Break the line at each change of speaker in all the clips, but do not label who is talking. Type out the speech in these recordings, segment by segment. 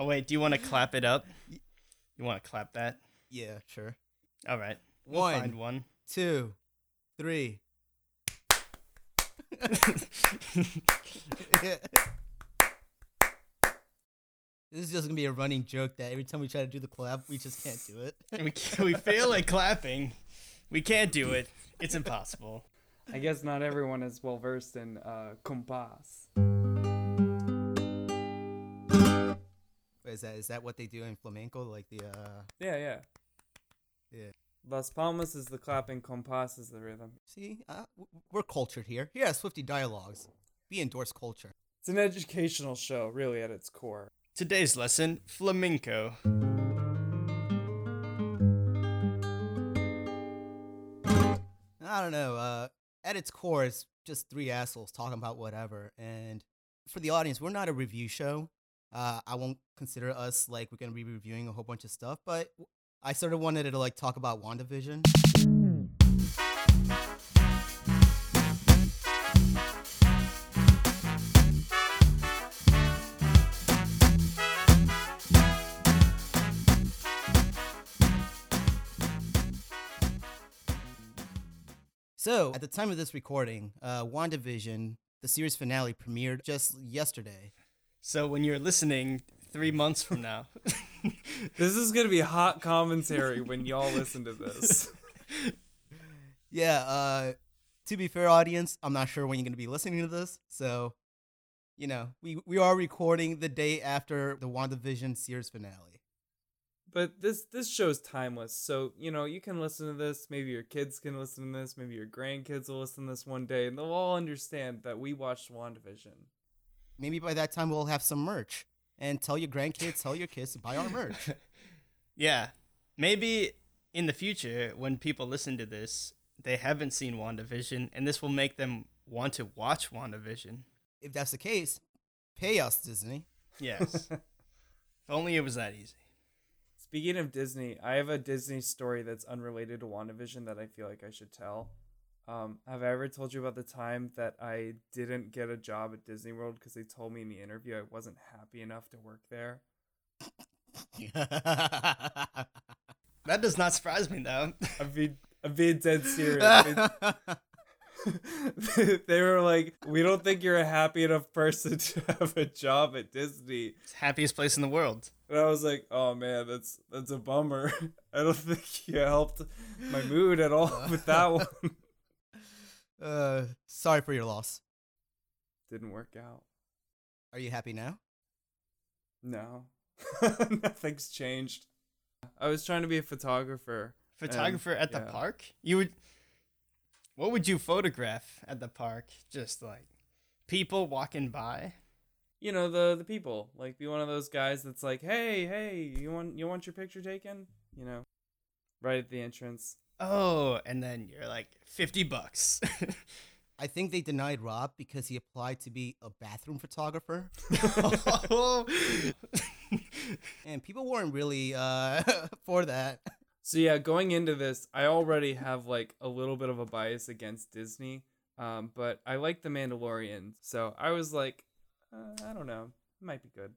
Oh wait, do you want to clap it up? You want to clap that?
Yeah, sure.
All right. We'll
One.
find one.
Two. This is just gonna be a running joke that every time we try to do the clap, we just can't do it.
we can't, we fail at clapping. We can't do it. It's impossible.
I guess not everyone is well versed in uh, compas.
Is that is that what they do in flamenco? Like the uh
Yeah, yeah.
Yeah.
Las Palmas is the clapping, compas is the rhythm.
see, uh, we're cultured here. Here at Swifty Dialogues, we endorse culture.
It's an educational show, really, at its core.
Today's lesson: flamenco.
I don't know. Uh, at its core, it's just three assholes talking about whatever. And for the audience, we're not a review show. Uh, I won't consider us like we're gonna be reviewing a whole bunch of stuff, but I sort of wanted to like talk about WandaVision. So, at the time of this recording, uh, WandaVision, the series finale, premiered just yesterday.
So when you're listening three months from now,
This is gonna be hot commentary when y'all listen to this.
Yeah, uh, to be fair, audience, I'm not sure when you're going to be listening to this. So, you know, we, we are recording the day after the WandaVision series finale.
But this this show's timeless, so you know you can listen to this. Maybe your kids can listen to this. Maybe your grandkids will listen to this one day, and they'll all understand that we watched WandaVision.
Maybe by that time we'll have some merch. And tell your grandkids, tell your kids to buy our merch.
yeah, maybe in the future when people listen to this, they haven't seen WandaVision, and this will make them want to watch WandaVision.
if that's the case, pay us, Disney.
Yes. if only it was that easy.
Speaking of Disney, I have a Disney story that's unrelated to WandaVision that I feel like I should tell. Um, have I ever told you about the time that I didn't get a job at Disney World because they told me in the interview I wasn't happy enough to work there?
That does not surprise me though.
I'm being, I'm being dead serious. They- were like, "We don't think you're a happy enough person to have a job at Disney."
It's happiest place in the world.
And I was like, "Oh man, that's that's a bummer. I don't think you helped my mood at all with that one.
Uh, sorry for your loss.
Didn't work out.
Are you happy now?
No, nothing's changed. I was trying to be a photographer.
Photographer at the
yeah.
park? You would What would you photograph at the park? Just like people walking by?
You know the the people like be one of those guys that's like, "Hey, hey, you want you want your picture taken?" You know, right at the entrance.
Oh, and then you're like 50 bucks.
I think they denied Rob because he applied to be a bathroom photographer. and people weren't really uh, for that.
So yeah, going into this, I already have like a little bit of a bias against Disney, um, but I like The Mandalorian, so I was like, uh, I don't know, it might be good.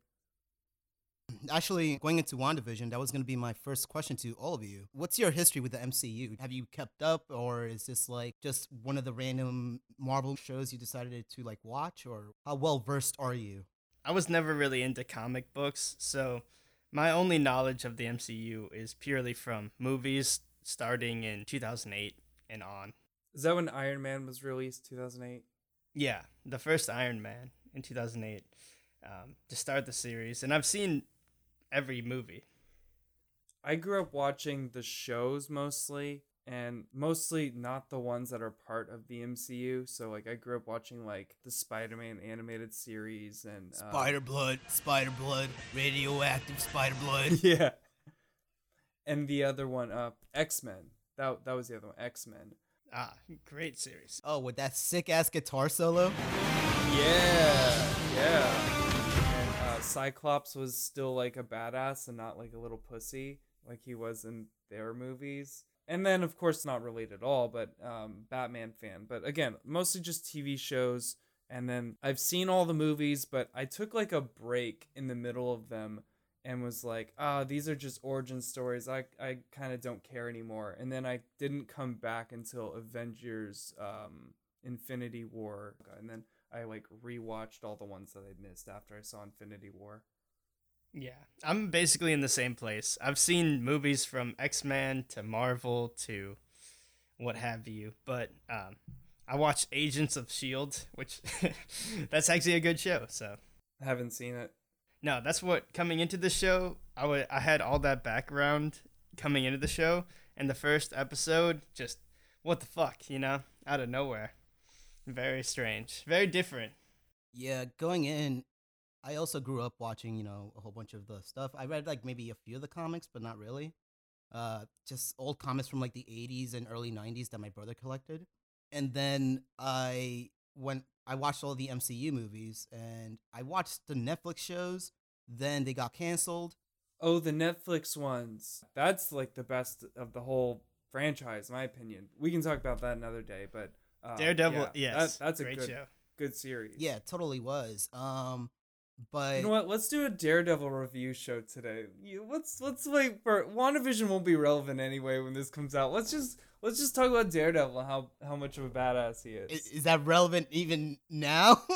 Actually, going into WandaVision, that was going to be my first question to all of you. What's your history with the MCU? Have you kept up, or is this like just one of the random Marvel shows you decided to like watch, or how well versed are you?
I was never really into comic books, so my only knowledge of the MCU is purely from movies starting in 2008 and on.
Is that when Iron Man was released, two thousand eight?
Yeah, the first Iron Man in 2008 um, to start the series, and I've seen every movie.
I grew up watching the shows mostly, and mostly not the ones that are part of the MCU. So like, I grew up watching like the Spider-Man animated series and uh,
Spider blood, spider blood, radioactive spider blood.
yeah. And the other one, uh, X Men. That that was the other one, X Men.
Ah, great series.
Oh, with that sick ass guitar solo.
Yeah, yeah. Cyclops was still like a badass and not like a little pussy like he was in their movies. And then, of course, not related at all, but um, Batman fan. But again, mostly just TV shows. And then I've seen all the movies, but I took like a break in the middle of them and was like, "Ah, these are just origin stories. I I kind of don't care anymore." And then I didn't come back until Avengers um Infinity War, and then I like rewatched all the ones that I missed after I saw Infinity War.
Yeah, I'm basically in the same place. I've seen movies from X Men to Marvel to what have you, but um, I watched Agents of Shield, which that's actually a good show. So
I haven't seen it.
no, that's what coming into the show. I would I had all that background coming into the show, and the first episode just what the fuck, you know, out of nowhere. Very strange, very different.
Yeah, going in, I also grew up watching, you know, a whole bunch of the stuff. I read like maybe a few of the comics, but not really. Uh, just old comics from like the 80s and early 90s that my brother collected. And then I went, I watched all the MCU movies and I watched the Netflix shows. Then they got canceled.
Oh, the Netflix ones. That's like the best of the whole franchise, in my opinion. We can talk about that another day, but uh,
Daredevil,
yeah,
yes,
that- that's a
great
good
show.
good series.
Yeah, totally was. Um, but
You know what? Let's do a Daredevil review show today. You, let's let's wait for WandaVision won't be relevant anyway when this comes out. Let's just let's just talk about Daredevil how how much of a badass he
i-
is.
is that relevant even now?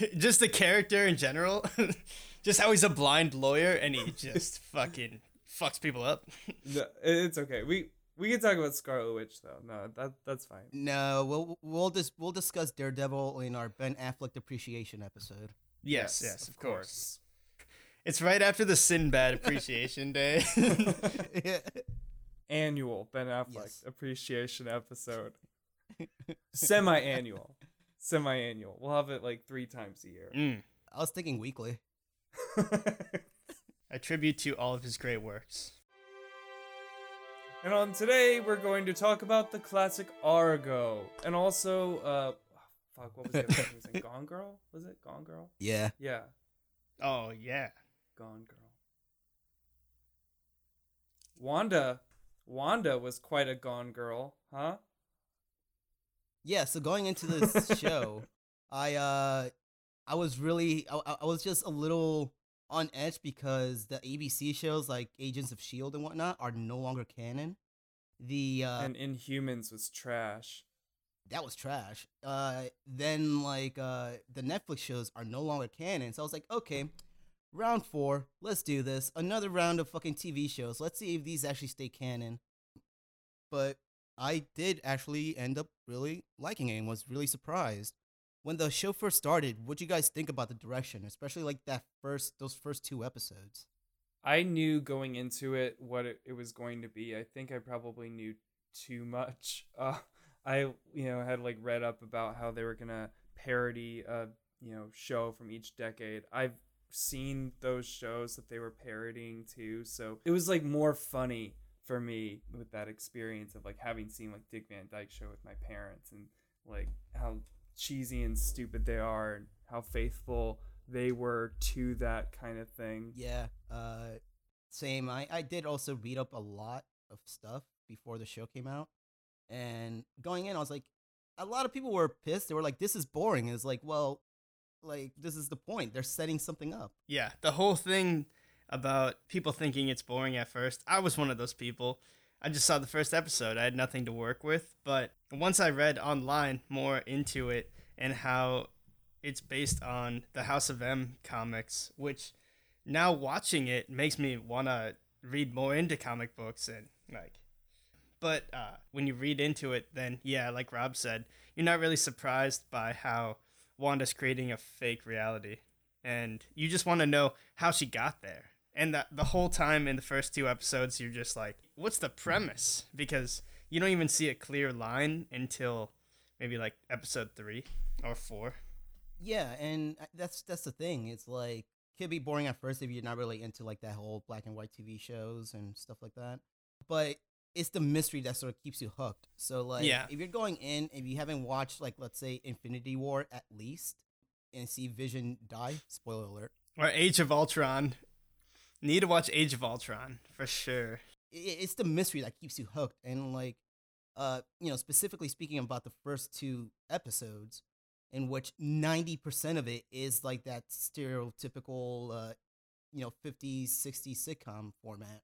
just the character in general, just how he's a blind lawyer and he just fucking fucks people up.
No, it's okay. We we can talk about Scarlet Witch though. No, that that's fine.
no, we'll we'll just we'll discuss Daredevil in our Ben Affleck appreciation episode.
Yes, yes, of, course. It's right after the Sinbad Appreciation Day.
Annual Ben Affleck
Yes.
appreciation episode. Semi-annual. Semi-annual. We'll have it like three times a year.
mm.
I was thinking weekly.
A tribute to all of his great works.
And on today, we're going to talk about the classic Argo, and also, uh, fuck, what was the other thing? Was it Gone Girl? Was it Gone Girl?
Yeah.
Yeah,
Oh yeah.
Gone Girl. Wanda, Wanda was quite a Gone Girl, huh?
Yeah, so going into this show, I uh I was really I, I- I was just a little on edge because the ABC shows like Agents of Shield and whatnot are no longer canon. The uh
and Inhumans was trash.
that was trash. Uh then like uh the Netflix shows are no longer canon. So I was like, okay, round 4, let's do this. Another round of fucking TV shows. Let's see if these actually stay canon. But I did actually end up really liking it and was really surprised. When the show first started, what you guys think about the direction, especially like that first those first two episodes?
I knew going into it what it, it was going to be. I think I probably knew too much. Uh, I you know had like read up about how they were gonna parody a you know show from each decade. I've seen those shows that they were parodying too, so it was like more funny for me with that experience of like having seen like Dick Van Dyke show with my parents and like how cheesy and stupid they are and how faithful they were to that kind of thing.
Yeah, uh same. I I did also read up a lot of stuff before the show came out. And going in, I was like a lot of people were pissed. They were like this is boring. It's like, well, like this is the point. They're setting something up.
Yeah, the whole thing about people thinking it's boring at first. I was one of those people. I just saw the first episode. I had nothing to work with, but once I read online more into it and how it's based on the House of M comics, which now watching it makes me want to read more into comic books and like but uh, when you read into it then yeah like rob said you're not really surprised by how wanda's creating a fake reality and you just want to know how she got there and that the whole time in the first two episodes you're just like what's the premise because you don't even see a clear line until maybe like episode three or four
Yeah, and that's that's the thing. It's like could be boring at first if you're not really into like that whole black and white TV shows and stuff like that. But it's the mystery that sort of keeps you hooked. So like
Yeah.
if you're going in if you haven't watched like let's say Infinity War at least and see Vision die, spoiler alert.
or age of ultron need to watch age of ultron for sure
it's the mystery that keeps you hooked and like uh you know specifically speaking about the first two episodes in which 90% of it is like that stereotypical uh you know 50s 60s sitcom format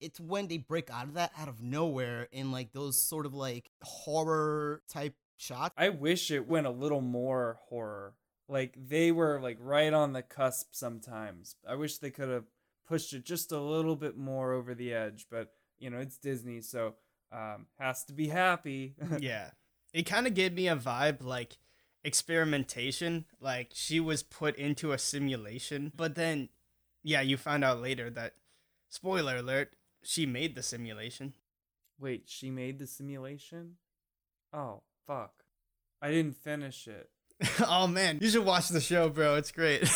it's when they break out of that out of nowhere in like those sort of like horror type shots
I wish it went a little more horror. Like they were like right on the cusp sometimes. I wish they could have pushed it just a little bit more over the edge, but you know, it's Disney, so um has to be happy.
yeah. It kind of gave me a vibe like experimentation, like she was put into a simulation, but then yeah, you find out later that spoiler alert, she made the simulation.
Wait, she made the simulation? Oh, fuck. I didn't finish it.
oh man, you should watch the show, bro. It's great.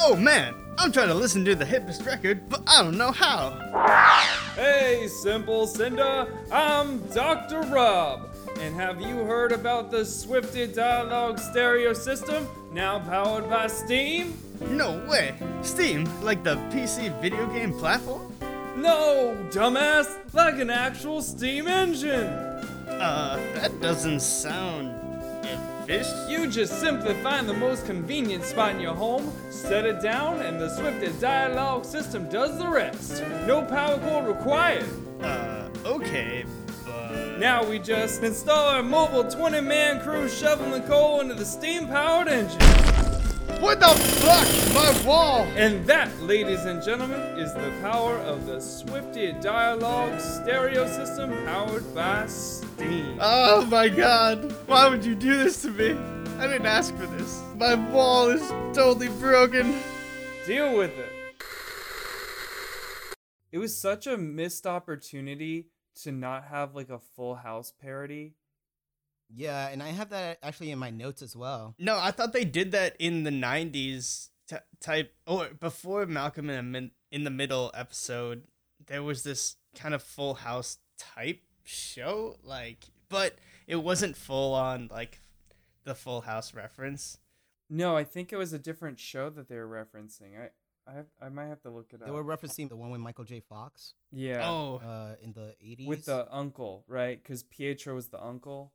oh man, I'm trying to listen to the hippest record, but I don't know how.
Hey, Simple Cinda, I'm Dr. Rob. And have you heard about the Swifted Dialogue Stereo System, now powered by Steam?
No way. Steam, like the PC video game platform?
No, dumbass, like an actual Steam engine.
Uh, that doesn't sound efficient.
You just simply find the most convenient spot in your home, set it down, and the Swiftest Dialogue System does the rest. No power cord required.
Uh, okay, but.
Now we just install our mobile 20 man crew shoveling the coal into the steam powered engine.
What the fuck? My wall!
And that, ladies and gentlemen, is the power of the Swifty Dialogue stereo system powered by Steam.
Oh my god. Why would you do this to me? I didn't ask for this. My wall is totally broken.
Deal with it. It was such a missed opportunity to not have like a full house parody.
Yeah and i have that actually in my notes as well
No, I thought they did that in the 90s t- type or before Malcolm in the, Min- in the Middle episode. There was this kind of full house type show like but it wasn't full on like the full house reference.
No, I think it was a different show that they were referencing. I I, I might have to look it
they
up.
They were referencing the one with michael j fox
yeah.
Oh,
uh, in the 80s
With the uncle, right? Because Pietro was the uncle.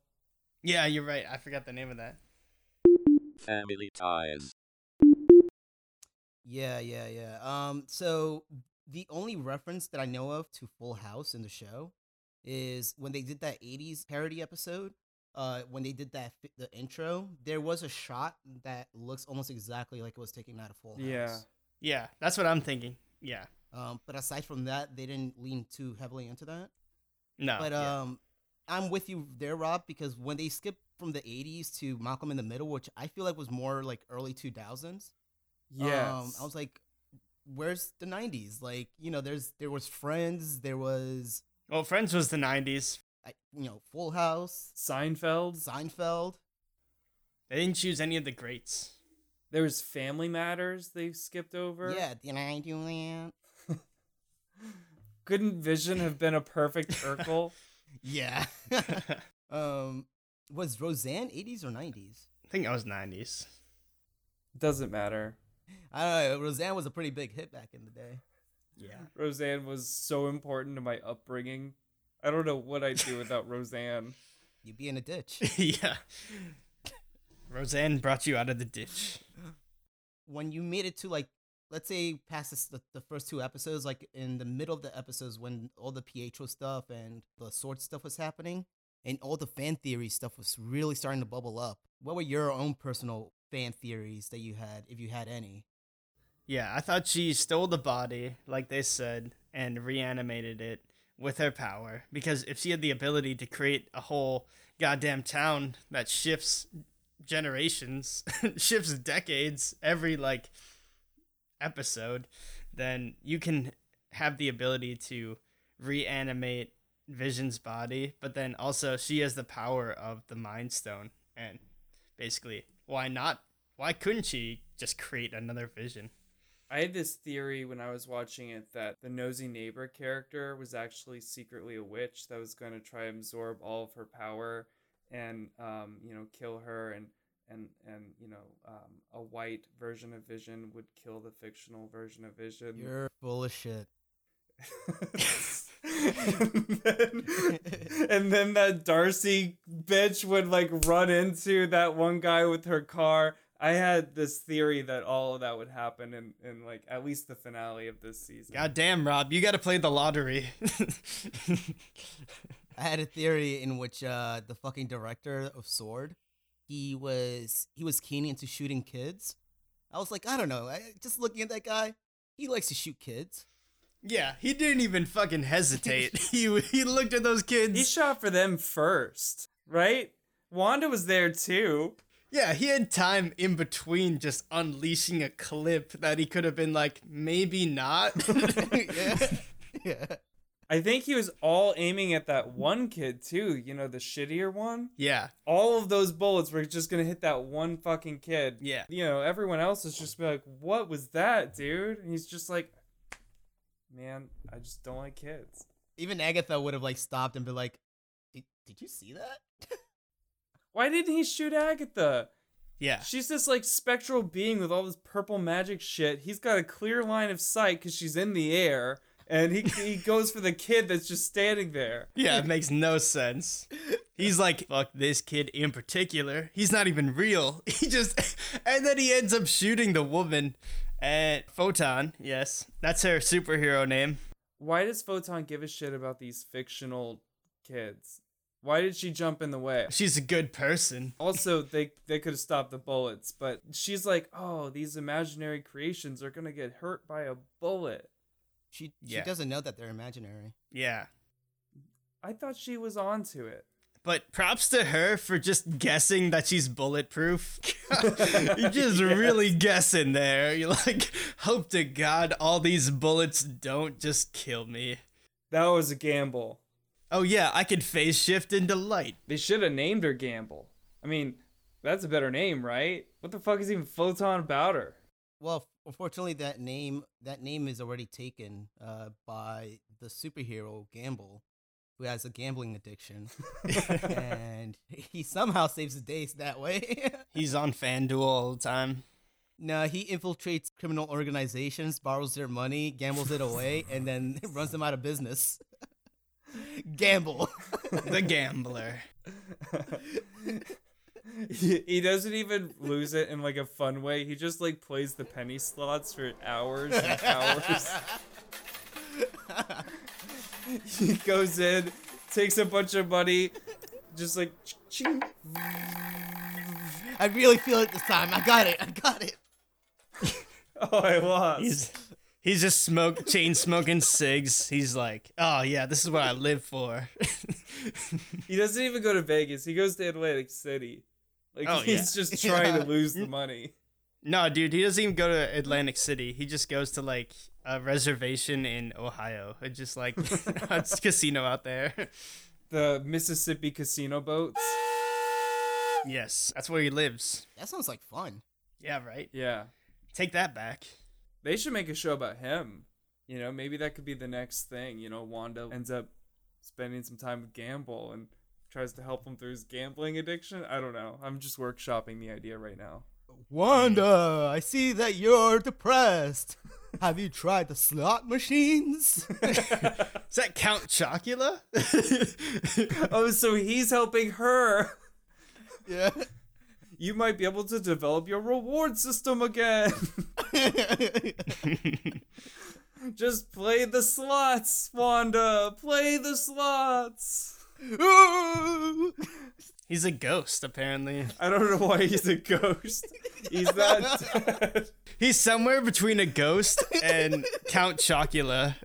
Yeah, you're right. I forgot the name of that.
Family ties.
Yeah, yeah, yeah. Um, so the only reference that I know of to Full House in the show is when they did that '80s parody episode. Uh, when they did that the intro, there was a shot that looks almost exactly like it was taken out of Full House.
Yeah.
Yeah, that's what I'm thinking. Yeah.
Um, but aside from that, they didn't lean too heavily into that.
No.
but
yeah.
I'm with you there, Rob, because when they skipped from the '80s to Malcolm in the Middle, which I feel like was more like early 2000s,
Yeah,
Um, I was like, where's the 90s? Like, you know, there's there was Friends, there was
well, Friends was the 90s.
I- you know, Full House,
Seinfeld.
Seinfeld.
They didn't choose any of the greats.
There was Family Matters they skipped over.
Yeah, did I do that?
Couldn't Vision have been a perfect Urkel?
Yeah. um, was Roseanne 80s or 90s?
I think I was 90s.
Doesn't matter.
I don't know. Roseanne was a pretty big hit back in the day.
Yeah.
Roseanne was so important to my upbringing. I don't know what I'd do without Roseanne.
You'd be in a ditch.
yeah. Roseanne brought you out of the ditch.
when you made it to like let's say past this, the, the first two episodes like in the middle of the episodes when all the pietro stuff and the sword stuff was happening and all the fan theory stuff was really starting to bubble up what were your own personal fan theories that you had if you had any
Yeah, I thought she stole the body, like they said, and reanimated it with her power. Because if she had the ability to create a whole goddamn town that shifts generations, shifts decades every like episode, then you can have the ability to reanimate Vision's body, but then also she has the power of the Mind Stone. And basically, why not? Why couldn't she just create another Vision?
I had this theory when I was watching it that the nosy neighbor character was actually secretly a witch that was going to try absorb all of her power and um, you know kill her and and and you know um, a white version of Vision would kill the fictional version of Vision.
you're full of shit
and, then, and then that Darcy bitch would like run into that one guy with her car. I had this theory that all of that would happen in, in like at least the finale of this season.
God damn, Rob, you got to play the lottery.
I had a theory in which uh, the fucking director of Sword, he was he was keen into shooting kids. I was like, I don't know, I, just looking at that guy, he likes to shoot kids.
yeah, he didn't even fucking hesitate. he he looked at those kids.
He shot for them first, right? Wanda was there too.
Yeah, he had time in between just unleashing a clip that he could have been like, maybe not.
yeah, yeah.
I think he was all aiming at that one kid too, you know, the shittier one.
yeah,
All of those bullets were just gonna hit that one fucking kid.
yeah.
You know, everyone else is just be like, What was that, dude? And he's just like, Man, I just don't like kids.
Even Agatha would have like stopped and been like, "Did, did you see that?"
Why didn't he shoot Agatha?
Yeah.
She's this like spectral being with all this purple magic shit. He's got a clear line of sight because she's in the air, and he he goes for the kid that's just standing there.
Yeah, it makes no sense. He's like, fuck this kid in particular. He's not even real. He just, and then he ends up shooting the woman. And Photon, yes, that's her superhero name.
Why does Photon give a shit about these fictional kids? Why did she jump in the way?
She's a good person.
Also, they they could have stopped the bullets, but she's like, "Oh, these imaginary creations are gonna get hurt by a bullet."
She
Yeah.
she doesn't know that they're imaginary.
Yeah.
I thought she was onto it.
But props to her for just guessing that she's bulletproof. You're just really guessing there. You're like, hope to God all these bullets don't just kill me.
That was a gamble.
Oh, yeah, I could phase shift into light.
They should have named her Gamble. I mean, that's a better name, right? What the fuck is even Photon about her?
Well, unfortunately, that name that name is already taken uh, by the superhero Gamble, who has a gambling addiction, and he somehow saves the days that way.
He's on FanDuel all the time.
no, he infiltrates criminal organizations, borrows their money, gambles it away, and then runs them out of business. Gamble.
The gambler.
He, he doesn't even lose it in like a fun way. He just like plays the penny slots for hours and hours. he goes in, takes a bunch of money, just like ching.
I really feel it this time. I got it. I got it.
Oh, I lost.
He's he's just smoke chain smoking cigs. He's like, oh yeah, this is what I live for.
He doesn't even go to Vegas. He goes to Atlantic City. Like
Oh,
he's
yeah.
just trying to lose the money.
no, dude, he doesn't even go to Atlantic City. He just goes to like a reservation in Ohio. It's just like it's a casino out there.
The Mississippi casino boats.
yes, that's where he lives.
That sounds like fun.
Yeah, right.
Yeah.
Take that back.
They should make a show about him. You know, maybe that could be the next thing. You know, Wanda ends up spending some time with Gamble and tries to help him through his gambling addiction. I don't know. I'm just workshopping the idea right now.
Wanda, I see that you're depressed. Have you tried the slot machines?
Is that Count Chocula?
oh, so he's helping her.
yeah.
You might be able to develop your reward system again. Just play the slots, Wanda. Play the slots.
He's a ghost, apparently.
I don't know why he's a ghost. He's not dead.
He's somewhere between a ghost and Count Chocula.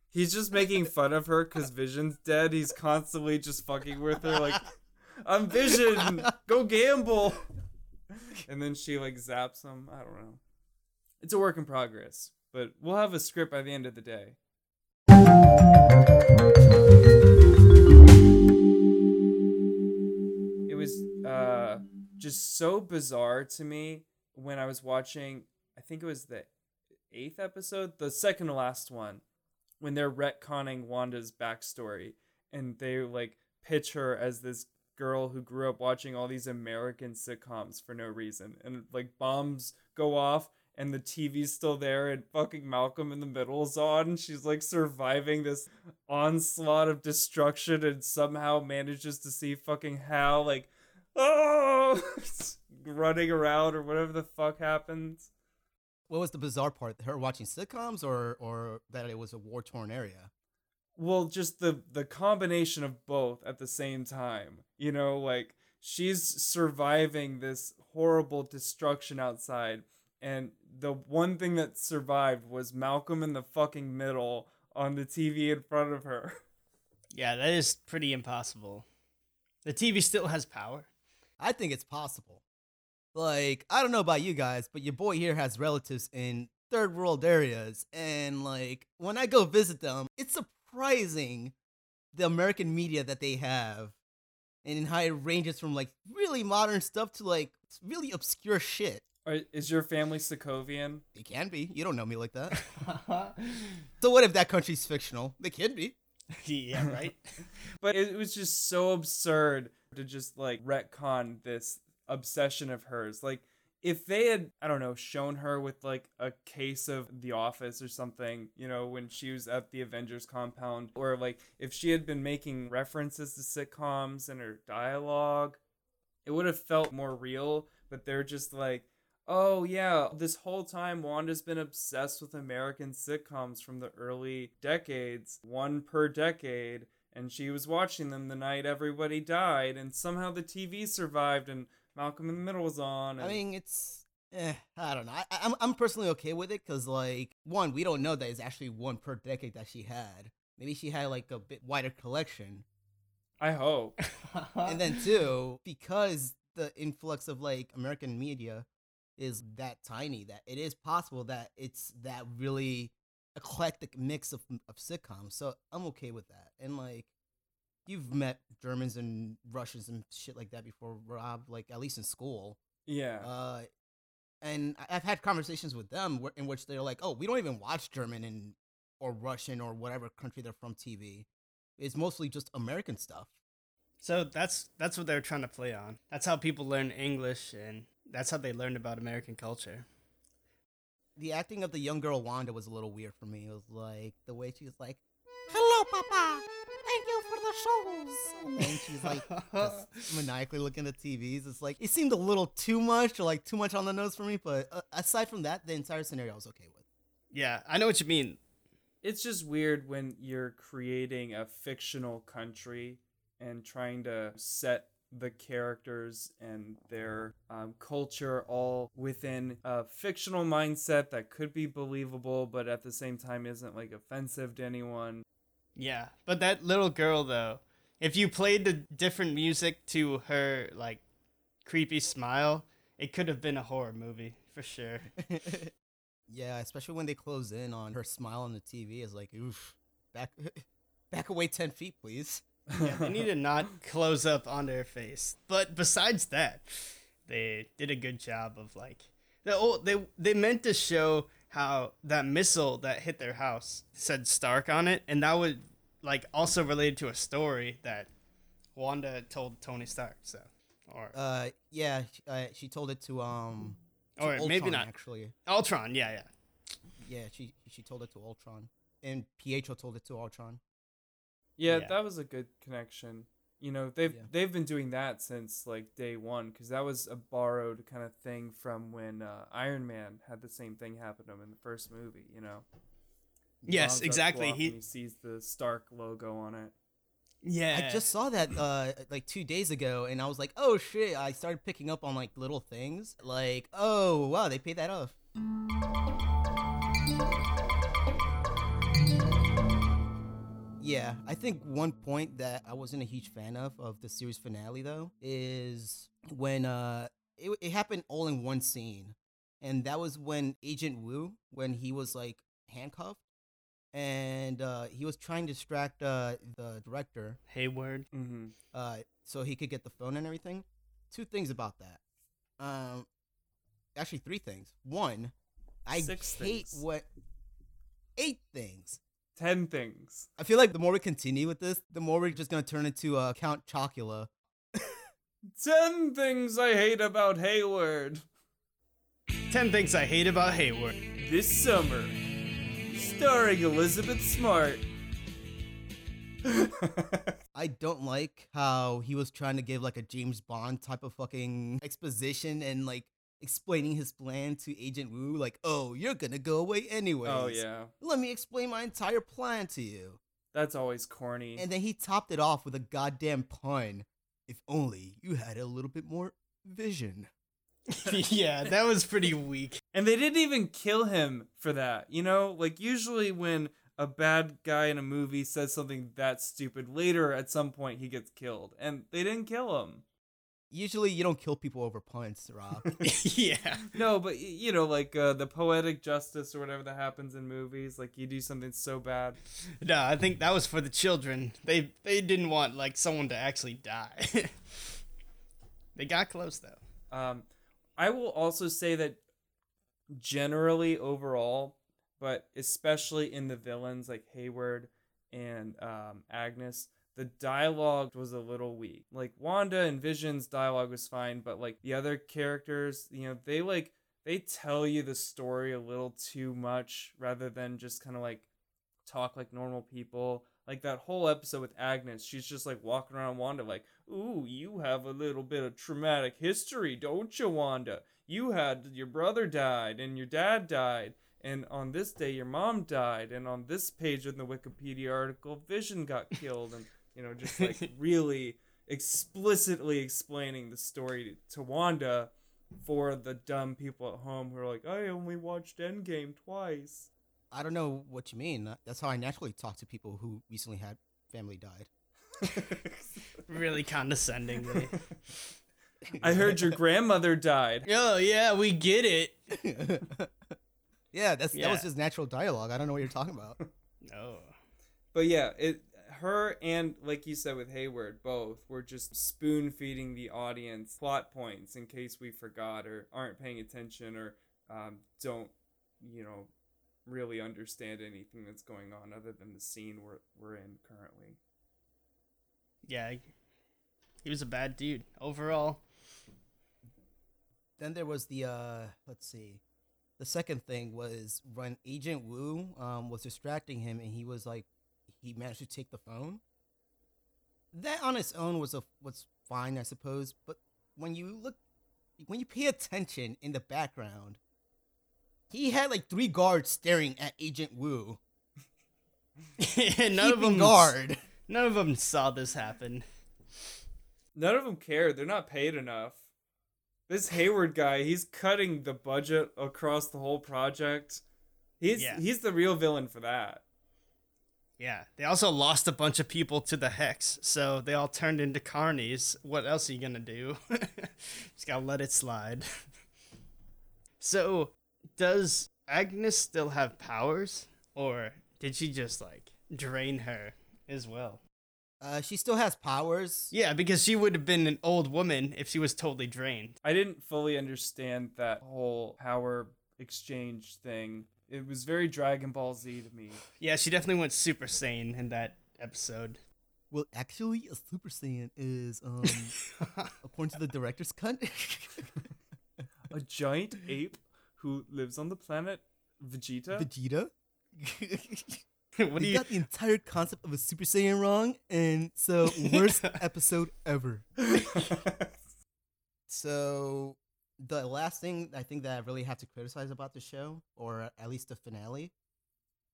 He's just making fun of her because Vision's dead. He's constantly just fucking with her, like, I'm Vision, go gamble. And then she, like, zaps him. I don't know. It's a work in progress, but we'll have a script by the end of the day. Just so bizarre to me when I was watching, I think it was the eighth episode, the second to last one when they're retconning Wanda's backstory and they like pitch her as this girl who grew up watching all these American sitcoms for no reason and like bombs go off and the TV's still there and fucking Malcolm in the Middle's on. She's like surviving this onslaught of destruction and somehow manages to see fucking Hal like oh running around or whatever the fuck happens.
What was the bizarre part? Her watching sitcoms, or or that it was a war torn area?
Well, just the the combination of both at the same time. You know, like she's surviving this horrible destruction outside and the one thing that survived was Malcolm in the fucking middle on the TV in front of her.
Yeah, that is pretty impossible. The TV still has power.
I think it's possible. Like, I don't know about you guys, but your boy here has relatives in third world areas. And, like, when I go visit them, it's surprising the American media that they have and in how it ranges from, like, really modern stuff to, like, really obscure shit.
Are, is your family Sokovian?
It can be. You don't know me like that. so, what if that country's fictional? They can be.
yeah, right?
but it was just so absurd to just like retcon this obsession of hers. Like if they had, I don't know, shown her with like a case of The Office or something, you know, when she was at the Avengers compound, or like if she had been making references to sitcoms and her dialogue, it would have felt more real. But they're just like, oh yeah, this whole time Wanda's been obsessed with American sitcoms from the early decades, one per decade, and she was watching them the night everybody died, and somehow the TV survived and Malcolm in the Middle was on.
I mean, it's. Eh, I don't know. I, I'm I'm personally okay with it because like one, we don't know that it's actually one per decade that she had. Maybe she had like a bit wider collection.
I hope.
and then two, because the influx of like American media is that tiny that it is possible that it's that really eclectic mix of, of sitcoms. So I'm okay with that. And like you've met Germans and Russians and shit like that before, Rob, like at least in school.
Yeah.
Uh and I've had conversations with them in which they're like, "Oh, we don't even watch German and or Russian or whatever country they're from TV. It's mostly just American stuff."
So that's that's what they're trying to play on. That's how people learn English and that's how they learned about American culture.
The acting of the young girl Wanda was a little weird for me. It was like the way she was like, "Hello, Papa. Thank you for the shows." And then she's like just maniacally looking at TVs. It's like it seemed a little too much, or like too much on the nose for me. But uh, aside from that, the entire scenario I was okay with.
Yeah, I know what you mean.
It's just weird when you're creating a fictional country and trying to set the characters and their um, culture all within a fictional mindset that could be believable, but at the same time isn't like offensive to anyone.
Yeah, but that little girl though, if you played the different music to her like creepy smile, it could have been a horror movie for sure.
yeah, especially when they close in on her smile on the TV is like, oof, back, back away ten feet, please
yeah, they need to not close up on their face. But besides that, they did a good job of like they oh, they they meant to show how that missile that hit their house said Stark on it, and that would like also related to a story that Wanda told Tony Stark. So, or
uh, yeah, uh, she told it to um,
to or
Ultron,
maybe not
actually.
Ultron, yeah, yeah,
yeah. She she told it to Ultron, and Pietro told it to Ultron.
Yeah, yeah, that was a good connection. You know, they've yeah. they've been doing that since like day one because that was a borrowed kind of thing from when uh, Iron Man had the same thing happen to him in the first movie. You know.
Yes, exactly.
He... he sees the Stark logo on it.
Yeah, I just saw that uh like two days ago, and I was like, oh shit! I started picking up on like little things, like oh wow, they paid that off. Yeah, I think one point that I wasn't a huge fan of of the series finale though is when uh it, it happened all in one scene, and that was when Agent Woo when he was like handcuffed and uh, he was trying to distract uh, the director
Hayward,
mm-hmm.
uh, so he could get the phone and everything. Two things about that. Um, actually, three things. One, I
Six
hate
things.
what. Eight things.
10 things.
I feel like the more we continue with this, the more we're just going to turn into uh, Count Chocula.
10 things I hate about Hayward.
10 Things I Hate About Hayward.
This summer, starring Elizabeth Smart.
I don't like how he was trying to give like a James Bond type of fucking exposition and like explaining his plan to Agent Woo, like, oh, you're gonna go away anyway."
oh yeah,
Let me explain my entire plan to you.
that's always corny.
And then he topped it off with a goddamn pun. If only you had a little bit more vision.
yeah, that was pretty weak.
And they didn't even kill him for that. You know, like usually when a bad guy in a movie says something that stupid, later at some point he gets killed. And they didn't kill him.
Usually you don't kill people over puns, Rob.
yeah.
No, but you know, like uh, the poetic justice or whatever that happens in movies, like you do something so bad.
No, I think that was for the children. They they didn't want like someone to actually die. they got close though.
Um, I will also say that generally overall, but especially in the villains like Hayward and um, Agnes, the dialogue was a little weak. Like Wanda and Vision's dialogue was fine, but like the other characters, you know, they like they tell you the story a little too much rather than just kind of like talk like normal people. Like that whole episode with Agnes, she's just like walking around Wanda like, "Ooh, you have a little bit of traumatic history, don't you, Wanda? You had your brother died and your dad died, and on this day your mom died, and on this page in the Wikipedia article, Vision got killed, and you know, just like really explicitly explaining the story to Wanda for the dumb people at home who are like, I only watched Endgame twice.
I don't know what you mean. That's how I naturally talk to people who recently had family died.
Really condescendingly.
I heard your grandmother died.
oh yeah, we get it.
yeah, that's that was just natural dialogue. I don't know what you're talking about. No.
Oh.
But yeah, it her and like you said with Hayward, both were just spoon feeding the audience plot points in case we forgot or aren't paying attention or um, don't, you know, really understand anything that's going on other than the scene we're we're in currently.
Yeah. He was a bad dude overall.
then there was the uh let's see. The second thing was when Agent Woo um was distracting him and he was like he managed to take the phone. That on its own was a was fine, I suppose, but when you look when you pay attention in the background, he had like three guards staring at Agent Woo.
none of them
guard.
None of them saw this happen.
None of them care. They're not paid enough. This Hayward guy, he's cutting the budget across the whole project. He's
Yeah.
he's the real villain for that.
Yeah. They also lost a bunch of people to the hex, so they all turned into carnies. What else are you gonna do? Just gotta let it slide. so, does Agnes still have powers, or did she just like drain her as well?
Uh, she still has powers.
Yeah, because she would have been an old woman if she was totally drained.
I didn't fully understand that whole power exchange thing. It was very Dragon Ball Z to me.
Yeah, she definitely went Super Saiyan in that episode.
Well, actually, a Super Saiyan is um according to the director's cut.
A giant ape who lives on the planet Vegeta.
Vegeta.
what do
you
you?
got the entire concept of a Super Saiyan wrong, and so worst episode ever. So the last thing I think that I really have to criticize about the show, or at least the finale,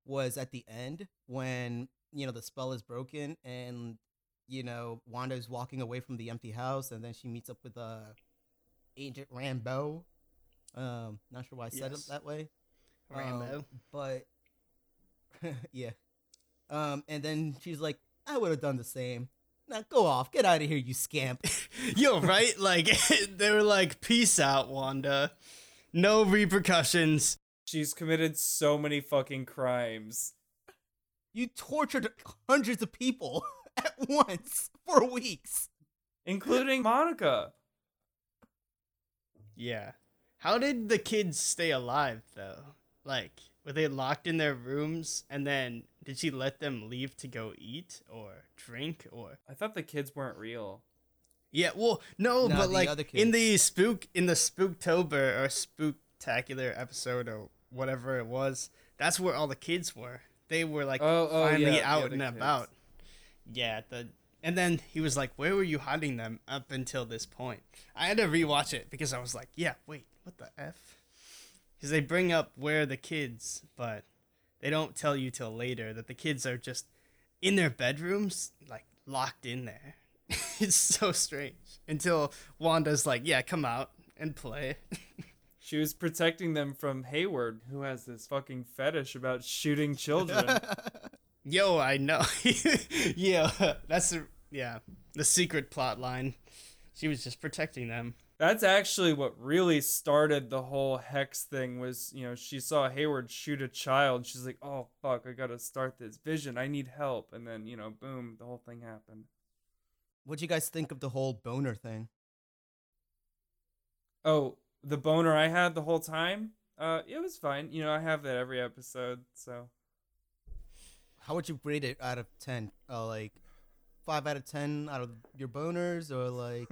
was at the end when you know the spell is broken and you know Wanda's walking away from the empty house, and then she meets up with uh, Agent Rambo. Um, not sure why I said
Yes.
it that way. Um,
Rambo.
but yeah. Um, and then she's like, I would have done the same. Now go off, get out of here, you scamp.
Yo, right? Like they were like, "Peace out, Wanda. No repercussions."
She's committed so many fucking crimes.
You tortured hundreds of people at once for weeks.
Including Monica.
Yeah. How did the kids stay alive though? Like, were they locked in their rooms and then did she let them leave to go eat or drink or
I thought the kids weren't real.
Yeah, well, no,
No,
but like
other
in the spook in the Spooktober or Spooktacular episode or whatever it was, that's where all the kids were. They were like
Oh, oh,
finally
yeah,
out
yeah, the
and
kids.
about. Yeah, the and then he was like, "Where were you hiding them up until this point?" I had to rewatch it because I was like, "Yeah, wait, what the f?" Because they bring up where the kids, but they don't tell you till later that the kids are just in their bedrooms, like locked in there. it's so strange until Wanda's like, "Yeah, come out and play."
She was protecting them from Hayward, who has this fucking fetish about shooting children.
Yo, I know. yeah, that's the yeah the secret plot line. She was just protecting them.
That's actually what really started the whole hex thing was, you know, she saw Hayward shoot a child. She's like, "Oh fuck, I got to start this vision. I need help." And then, you know, boom, the whole thing happened.
What'd you guys think of the whole boner thing?
Oh, the boner I had the whole time? Uh, it was fine. You know, I have that every episode, so
How would you rate it out of ten? Uh, like five out of ten out of your boners, or like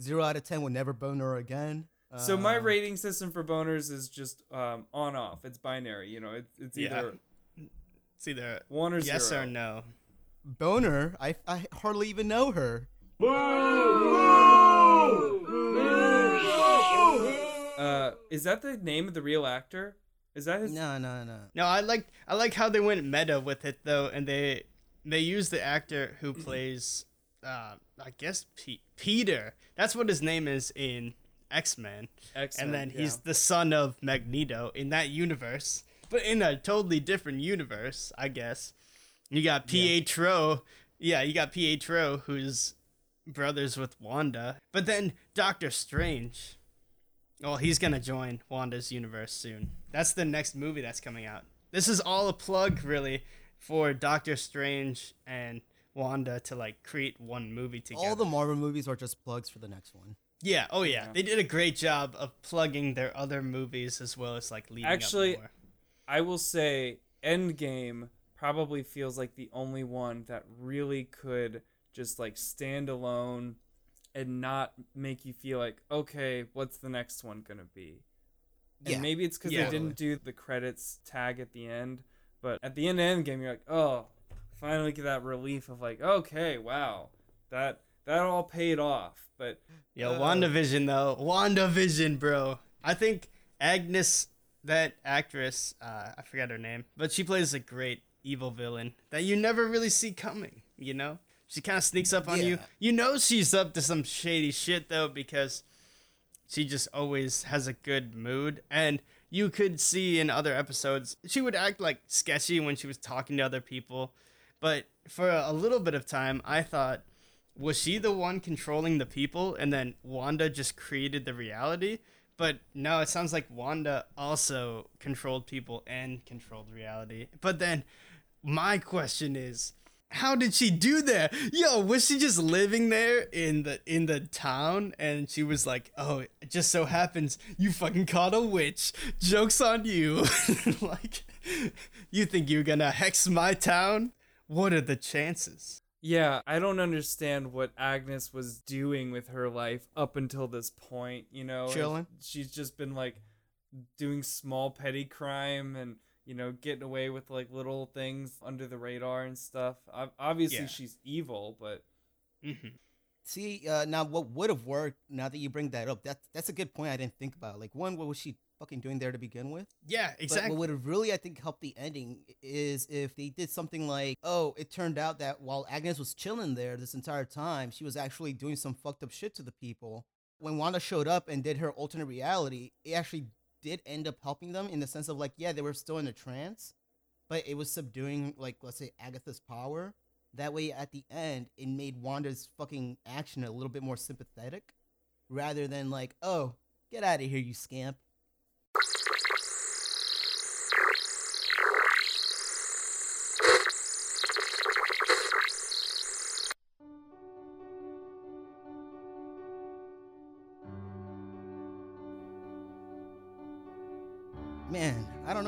zero out of ten will never boner again?
So my
Um,
rating system for boners is just um, on off. It's binary. You know, it, it's
Yeah.
either
It's either
one or
yes
zero.
or no.
boner. I I hardly even know her.
Uh, is that the name of the real actor? Is that his?
No, no, no.
No, I like I like how they went meta with it though, and they they use the actor who plays uh I guess P- Peter. That's what his name is in X Men,
X-Men,
and then
yeah.
he's the son of Magneto in that universe, but in a totally different universe, I guess. You got Pietro, yeah, you got Pietro who's brothers with Wanda, but then Doctor Strange. Well, he's gonna join Wanda's universe soon. That's the next movie that's coming out. This is all a plug, really, for Doctor Strange and Wanda to like create one movie together.
All the Marvel movies are just plugs for the next one.
yeah, oh yeah.
Yeah.
they did a great job of plugging their other movies as well as like leading
Actually,
up more.
I will say Endgame probably feels like the only one that really could just like stand alone and not make you feel like, okay, what's the next one gonna be? And
Yeah.
maybe it's because
Yeah.
they didn't do the credits tag at the end, but at the end of Endgame, you're like, oh, finally get that relief of like, okay, wow, that that all paid off. But
Yo,
Uh,
WandaVision though. WandaVision, bro. I think Agnes, that actress, uh, I forgot her name, but she plays a great evil villain that you never really see coming, you know? She kind of sneaks up on you. You know she's up to some shady shit though because she just always has a good mood and you could see in other episodes she would act like sketchy when she was talking to other people but for a little bit of time i thought was she the one controlling the people and then wanda just created the reality but no it sounds like wanda also controlled people and controlled reality but then my question is how did she do that? Yo, was she just living there in the in the town and she was like, "Oh, it just so happens you fucking caught a witch. Jokes on you." like you think you're going to hex my town? What are the chances?
Yeah, I don't understand what Agnes was doing with her life up until this point, you know.
Chilling.
She's just been like doing small petty crime and you know getting away with like little things under the radar and stuff. Obviously
Yeah.
she's evil, but
Mhm.
See, uh, now what would have worked? Now that you bring that up, that's that's a good point. I didn't think about. Like, one, what was she fucking doing there to begin with?
Yeah,
But
exactly.
what would have really, I think, helped the ending is if they did something like, oh, it turned out that while Agnes was chilling there this entire time, she was actually doing some fucked up shit to the people. When Wanda showed up and did her alternate reality, it actually did end up helping them in the sense of like, yeah, they were still in a trance, but it was subduing, like, let's say, Agatha's power. That way, at the end, it made Wanda's fucking action a little bit more sympathetic rather than like, oh, get out of here, you scamp.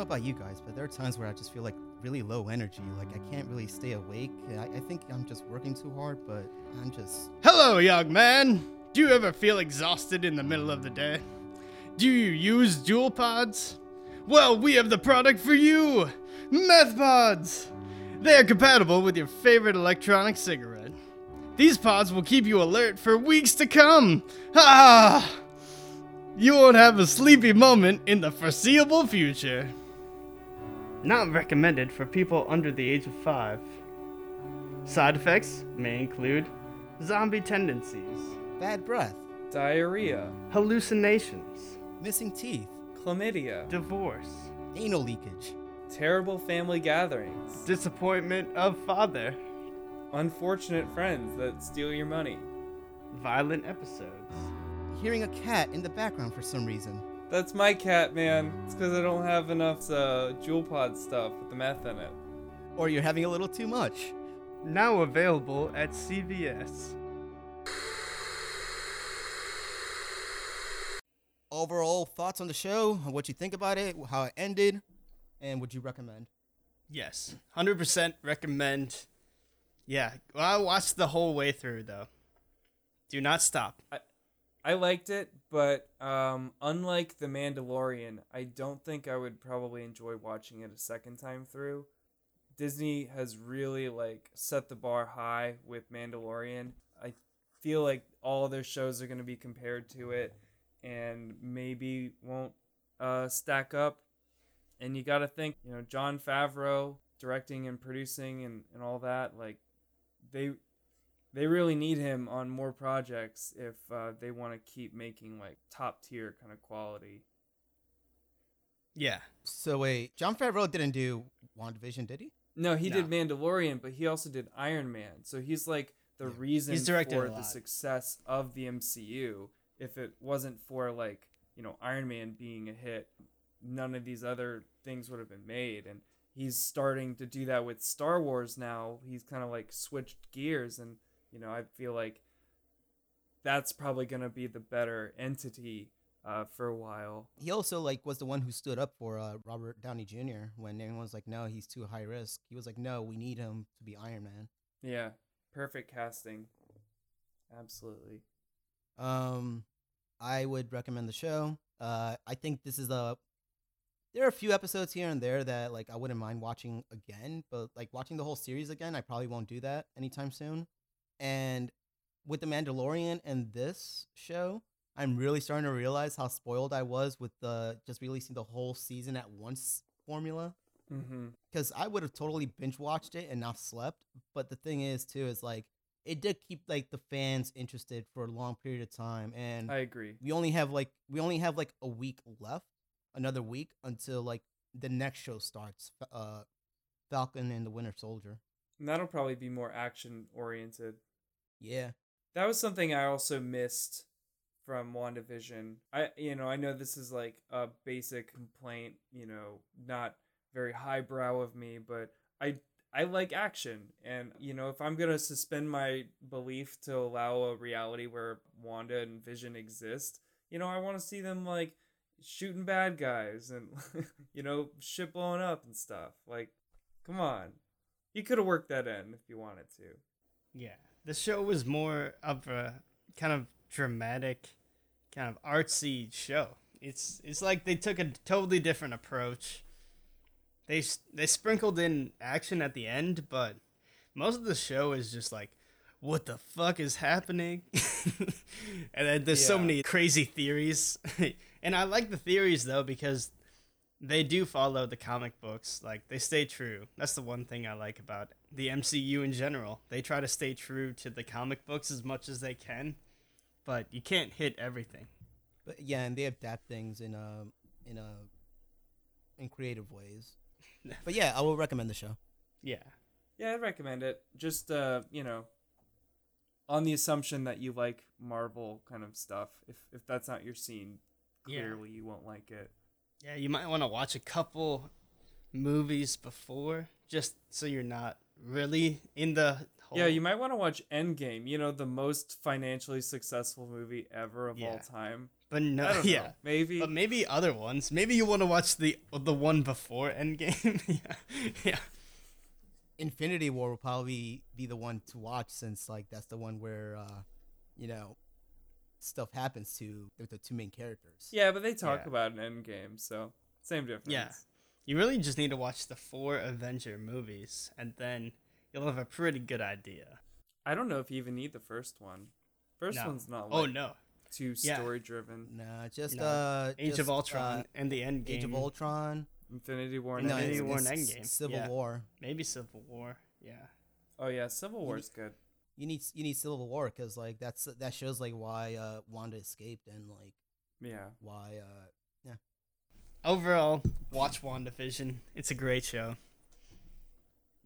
About you guys, but there are times where I just feel like really low energy. Like I can't really stay awake. I, I think I'm just working too hard, but I'm just.
Hello, young man. Do you ever feel exhausted in the middle of the day? Do you use Juul Pods? Well, we have the product for you Meth Pods! They are compatible with your favorite electronic cigarette. These pods will keep you alert for weeks to come. Ah! You won't have a sleepy moment in the foreseeable future. Not recommended for people under the age of 5. Side effects may include zombie tendencies,
Bad breath,
Diarrhea,
hallucinations,
missing teeth,
chlamydia,
divorce,
anal leakage,
terrible family gatherings,
disappointment of father,
unfortunate friends that steal your money.
violent episodes.
hearing a cat in the background for some reason.
That's my cat, man. It's because I don't have enough uh, Juul Pod stuff with the meth in it.
Or you're having a little too much.
Now available at CVS.
Overall thoughts on the show, what you think about it, how it ended, and would you recommend?
Yes, 100% recommend. Yeah, well, I watched the whole way through though. Do not stop.
I liked it, but um, unlike The Mandalorian, I don't think I would probably enjoy watching it a second time through. Disney has really like set the bar high with Mandalorian. I feel like all their shows are going to be compared to it and maybe won't uh, stack up. And you got to think, you know, Jon Favreau directing and producing and, and all that, like they they really need him on more projects if uh, they want to keep making like top tier kind of quality.
Yeah,
So wait, Jon Favreau didn't do WandaVision, did he?
No, he did Mandalorian, but he also did Iron Man. So he's like the
Yeah.
reason
He's directed
for the success of the MCU. If it wasn't for like, you know, Iron Man being a hit, none of these other things would have been made. And he's starting to do that with Star Wars now. He's kind of like switched gears and, you know, I feel like that's probably going to be the better entity uh, for a while.
He also like was the one who stood up for uh, Robert Downey Jr. when everyone was like, "No, he's too high risk." He was like, "No, we need him to be Iron Man."
Yeah, perfect casting. Absolutely.
Um, I would recommend the show. Uh, I think this is a. There are a few episodes here and there that like I wouldn't mind watching again, but like watching the whole series again, I probably won't do that anytime soon. And with the Mandalorian and this show, I'm really starting to realize how spoiled I was with the just releasing the whole season at once formula
Mm-hmm.
because I would have totally binge watched it and not slept. But the thing is, too, is like it did keep like the fans interested for a long period of time, and
I agree.
we only have like we only have like a week left, another week until like the next show starts. Uh, Falcon and the Winter Soldier.
And that'll probably be more action oriented.
Yeah,
That was something I also missed from WandaVision. I you know, I know this is like a basic complaint, you know, not very highbrow of me, but I I like action and you know, if I'm going to suspend my belief to allow a reality where Wanda and Vision exist, you know, I want to see them like shooting bad guys and you know, shit blowing up and stuff. Like come on. You could have worked that in if you wanted to.
yeah. The show was more of a kind of dramatic, kind of artsy show. It's it's like they took a totally different approach. They they sprinkled in action at the end, but most of the show is just like, what the fuck is happening? and then there's so many crazy theories, and I like the theories though because they do follow the comic books. Like they stay true. That's the one thing I like about the MCU in general. They try to stay true to the comic books as much as they can, but you can't hit everything.
but yeah, and they adapt things in a in a in creative ways. But yeah, I will recommend the show.
Yeah.
Yeah, I'd recommend it. Just uh, you know, on the assumption that you like Marvel kind of stuff. If if that's not your scene,
Yeah.
clearly you won't like it.
Yeah, you might want to watch a couple movies before just so you're not really in the whole
Yeah, you might want to watch Endgame. You know, the most financially successful movie ever of all
Yeah.
time.
But no, yeah.
know. Maybe.
But maybe other ones. Maybe you want to watch the the one before Endgame. yeah. Yeah.
Infinity War will probably be the one to watch since like that's the one where uh you know stuff happens to the, the two main characters.
Yeah, but they talk
Yeah.
about an end game, so same difference.
Yeah. You really just need to watch the four Avenger movies, and then you'll have a pretty good idea.
I don't know if you even need the first one. First
No.
one's not
Oh no,
too
Yeah.
story driven.
Nah, just
No.
uh,
Age
just,
of Ultron
uh,
and the Endgame.
Age of Ultron.
Infinity War. and
No,
Infinity. War and Endgame,
Civil
yeah.
War.
Maybe Civil War. Yeah.
Oh yeah, Civil War's good.
You need you need Civil War because like that's that shows like why uh Wanda escaped and like
Yeah.
why uh yeah.
Overall, watch WandaVision. It's a great show.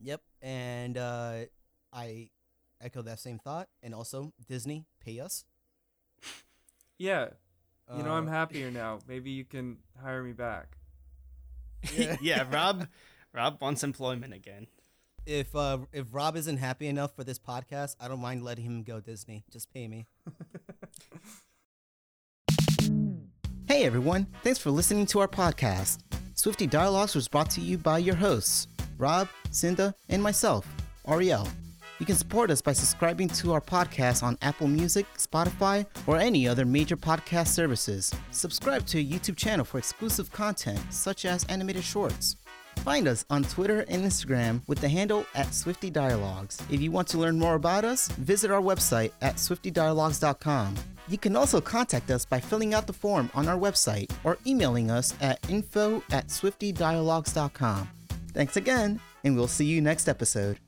Yep, and uh, I echo that same thought. And also, Disney, pay us.
Yeah. You know, I'm
Uh,
happier now. Maybe you can hire me back.
Yeah.
yeah, Rob. Rob wants employment again.
If uh, if Rob isn't happy enough for this podcast, I don't mind letting him go Disney. Just pay me. Hey everyone, thanks for listening to our podcast. Swifty Dialogues was brought to you by your hosts, Rob, Cinda, and myself, Ariel. You can support us by subscribing to our podcast on Apple Music, Spotify, or any other major podcast services. Subscribe to a YouTube channel for exclusive content such as animated shorts. Find us on Twitter and Instagram with the handle at Swifty Dialogues. If you want to learn more about us, visit our website at swiftydialogues.com. You can also contact us by filling out the form on our website or emailing us at info at swiftydialogues.com. Thanks again, and we'll see you next episode.